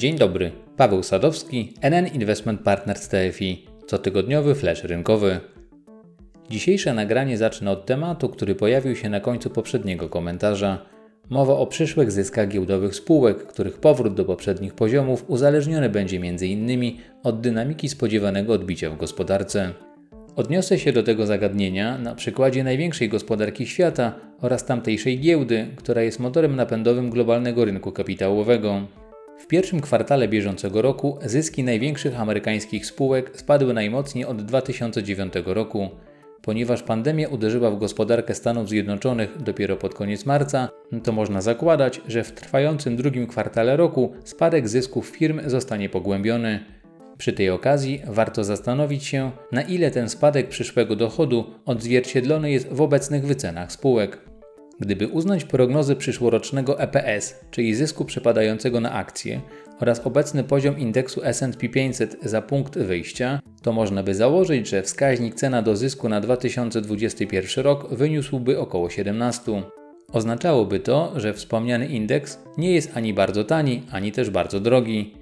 Dzień dobry, Paweł Sadowski, NN Investment Partners TFI, cotygodniowy flash rynkowy. Dzisiejsze nagranie zacznę od tematu, który pojawił się na końcu poprzedniego komentarza. Mowa o przyszłych zyskach giełdowych spółek, których powrót do poprzednich poziomów uzależniony będzie m.in. od dynamiki spodziewanego odbicia w gospodarce. Odniosę się do tego zagadnienia na przykładzie największej gospodarki świata oraz tamtejszej giełdy, która jest motorem napędowym globalnego rynku kapitałowego. W pierwszym kwartale bieżącego roku zyski największych amerykańskich spółek spadły najmocniej od 2009 roku. Ponieważ pandemia uderzyła w gospodarkę Stanów Zjednoczonych dopiero pod koniec marca, to można zakładać, że w trwającym drugim kwartale roku spadek zysków firm zostanie pogłębiony. Przy tej okazji warto zastanowić się, na ile ten spadek przyszłego dochodu odzwierciedlony jest w obecnych wycenach spółek. Gdyby uznać prognozy przyszłorocznego EPS, czyli zysku przypadającego na akcje, oraz obecny poziom indeksu SP 500 za punkt wyjścia, to można by założyć, że wskaźnik cena do zysku na 2021 rok wyniósłby około 17. Oznaczałoby to, że wspomniany indeks nie jest ani bardzo tani, ani też bardzo drogi.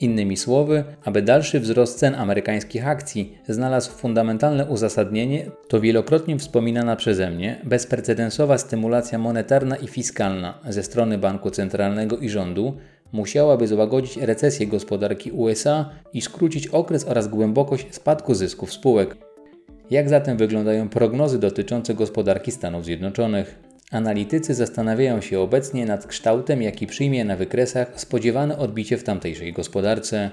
Innymi słowy, aby dalszy wzrost cen amerykańskich akcji znalazł fundamentalne uzasadnienie, to wielokrotnie wspominana przeze mnie bezprecedensowa stymulacja monetarna i fiskalna ze strony banku centralnego i rządu musiałaby złagodzić recesję gospodarki USA i skrócić okres oraz głębokość spadku zysków spółek. Jak zatem wyglądają prognozy dotyczące gospodarki Stanów Zjednoczonych? Analitycy zastanawiają się obecnie nad kształtem, jaki przyjmie na wykresach spodziewane odbicie w tamtejszej gospodarce.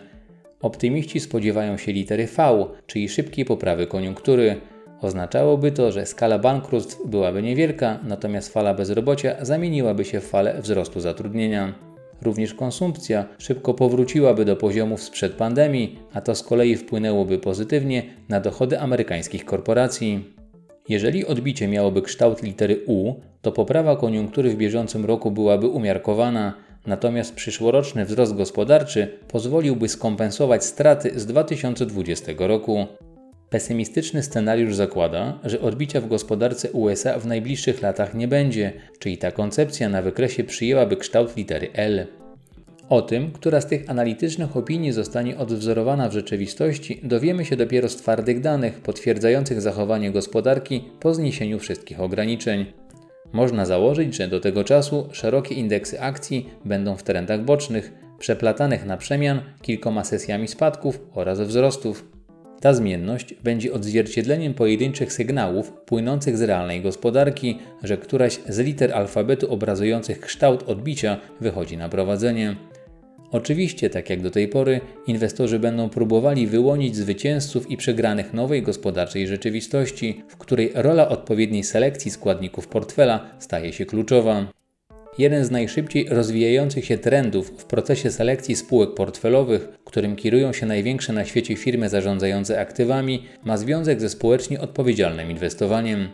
Optymiści spodziewają się litery V, czyli szybkiej poprawy koniunktury. Oznaczałoby to, że skala bankructw byłaby niewielka, natomiast fala bezrobocia zamieniłaby się w falę wzrostu zatrudnienia. Również konsumpcja szybko powróciłaby do poziomów sprzed pandemii, a to z kolei wpłynęłoby pozytywnie na dochody amerykańskich korporacji. Jeżeli odbicie miałoby kształt litery U, to poprawa koniunktury w bieżącym roku byłaby umiarkowana, natomiast przyszłoroczny wzrost gospodarczy pozwoliłby skompensować straty z 2020 roku. Pesymistyczny scenariusz zakłada, że odbicia w gospodarce USA w najbliższych latach nie będzie, czyli ta koncepcja na wykresie przyjęłaby kształt litery L. O tym, która z tych analitycznych opinii zostanie odwzorowana w rzeczywistości, dowiemy się dopiero z twardych danych potwierdzających zachowanie gospodarki po zniesieniu wszystkich ograniczeń. Można założyć, że do tego czasu szerokie indeksy akcji będą w trendach bocznych, przeplatanych na przemian kilkoma sesjami spadków oraz wzrostów. Ta zmienność będzie odzwierciedleniem pojedynczych sygnałów płynących z realnej gospodarki, że któraś z liter alfabetu obrazujących kształt odbicia wychodzi na prowadzenie. Oczywiście, tak jak do tej pory, inwestorzy będą próbowali wyłonić zwycięzców i przegranych nowej gospodarczej rzeczywistości, w której rola odpowiedniej selekcji składników portfela staje się kluczowa. Jeden z najszybciej rozwijających się trendów w procesie selekcji spółek portfelowych, którym kierują się największe na świecie firmy zarządzające aktywami, ma związek ze społecznie odpowiedzialnym inwestowaniem.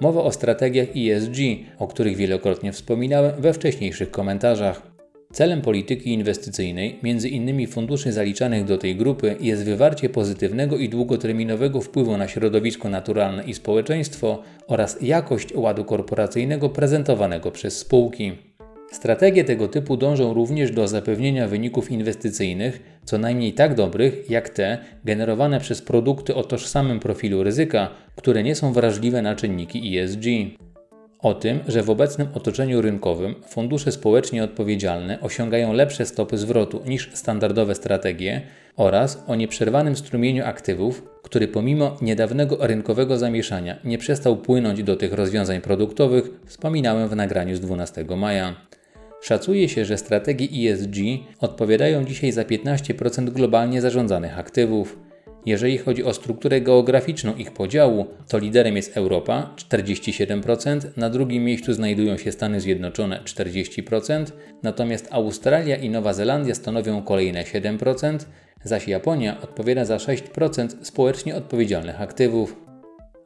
Mowa o strategiach ESG, o których wielokrotnie wspominałem we wcześniejszych komentarzach. Celem polityki inwestycyjnej, między innymi funduszy zaliczanych do tej grupy, jest wywarcie pozytywnego i długoterminowego wpływu na środowisko naturalne i społeczeństwo oraz jakość ładu korporacyjnego prezentowanego przez spółki. Strategie tego typu dążą również do zapewnienia wyników inwestycyjnych co najmniej tak dobrych jak te generowane przez produkty o tożsamym profilu ryzyka, które nie są wrażliwe na czynniki ESG. O tym, że w obecnym otoczeniu rynkowym fundusze społecznie odpowiedzialne osiągają lepsze stopy zwrotu niż standardowe strategie oraz o nieprzerwanym strumieniu aktywów, który pomimo niedawnego rynkowego zamieszania nie przestał płynąć do tych rozwiązań produktowych, wspominałem w nagraniu z 12 maja. Szacuje się, że strategie ESG odpowiadają dzisiaj za 15% globalnie zarządzanych aktywów. Jeżeli chodzi o strukturę geograficzną ich podziału, to liderem jest Europa 47%, na drugim miejscu znajdują się Stany Zjednoczone 40%, natomiast Australia i Nowa Zelandia stanowią kolejne 7%, zaś Japonia odpowiada za 6% społecznie odpowiedzialnych aktywów.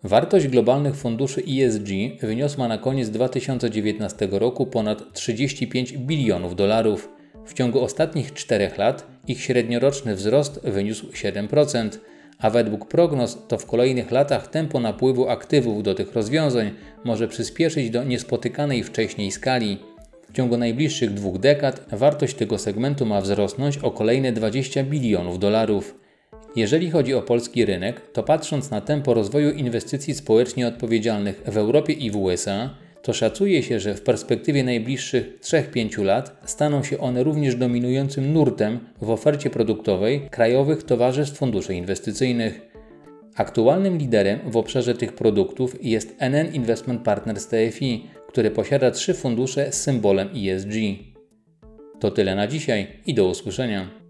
Wartość globalnych funduszy ESG wyniosła na koniec 2019 roku ponad 35 bilionów dolarów. W ciągu ostatnich 4 lat ich średnioroczny wzrost wyniósł 7%, a według prognoz to w kolejnych latach tempo napływu aktywów do tych rozwiązań może przyspieszyć do niespotykanej wcześniej skali. W ciągu najbliższych dwóch dekad wartość tego segmentu ma wzrosnąć o kolejne 20 bilionów dolarów. Jeżeli chodzi o polski rynek, to patrząc na tempo rozwoju inwestycji społecznie odpowiedzialnych w Europie i w USA, to szacuje się, że w perspektywie najbliższych 3-5 lat staną się one również dominującym nurtem w ofercie produktowej krajowych towarzystw funduszy inwestycyjnych. Aktualnym liderem w obszarze tych produktów jest NN Investment Partners TFI, który posiada trzy fundusze z symbolem ESG. To tyle na dzisiaj i do usłyszenia.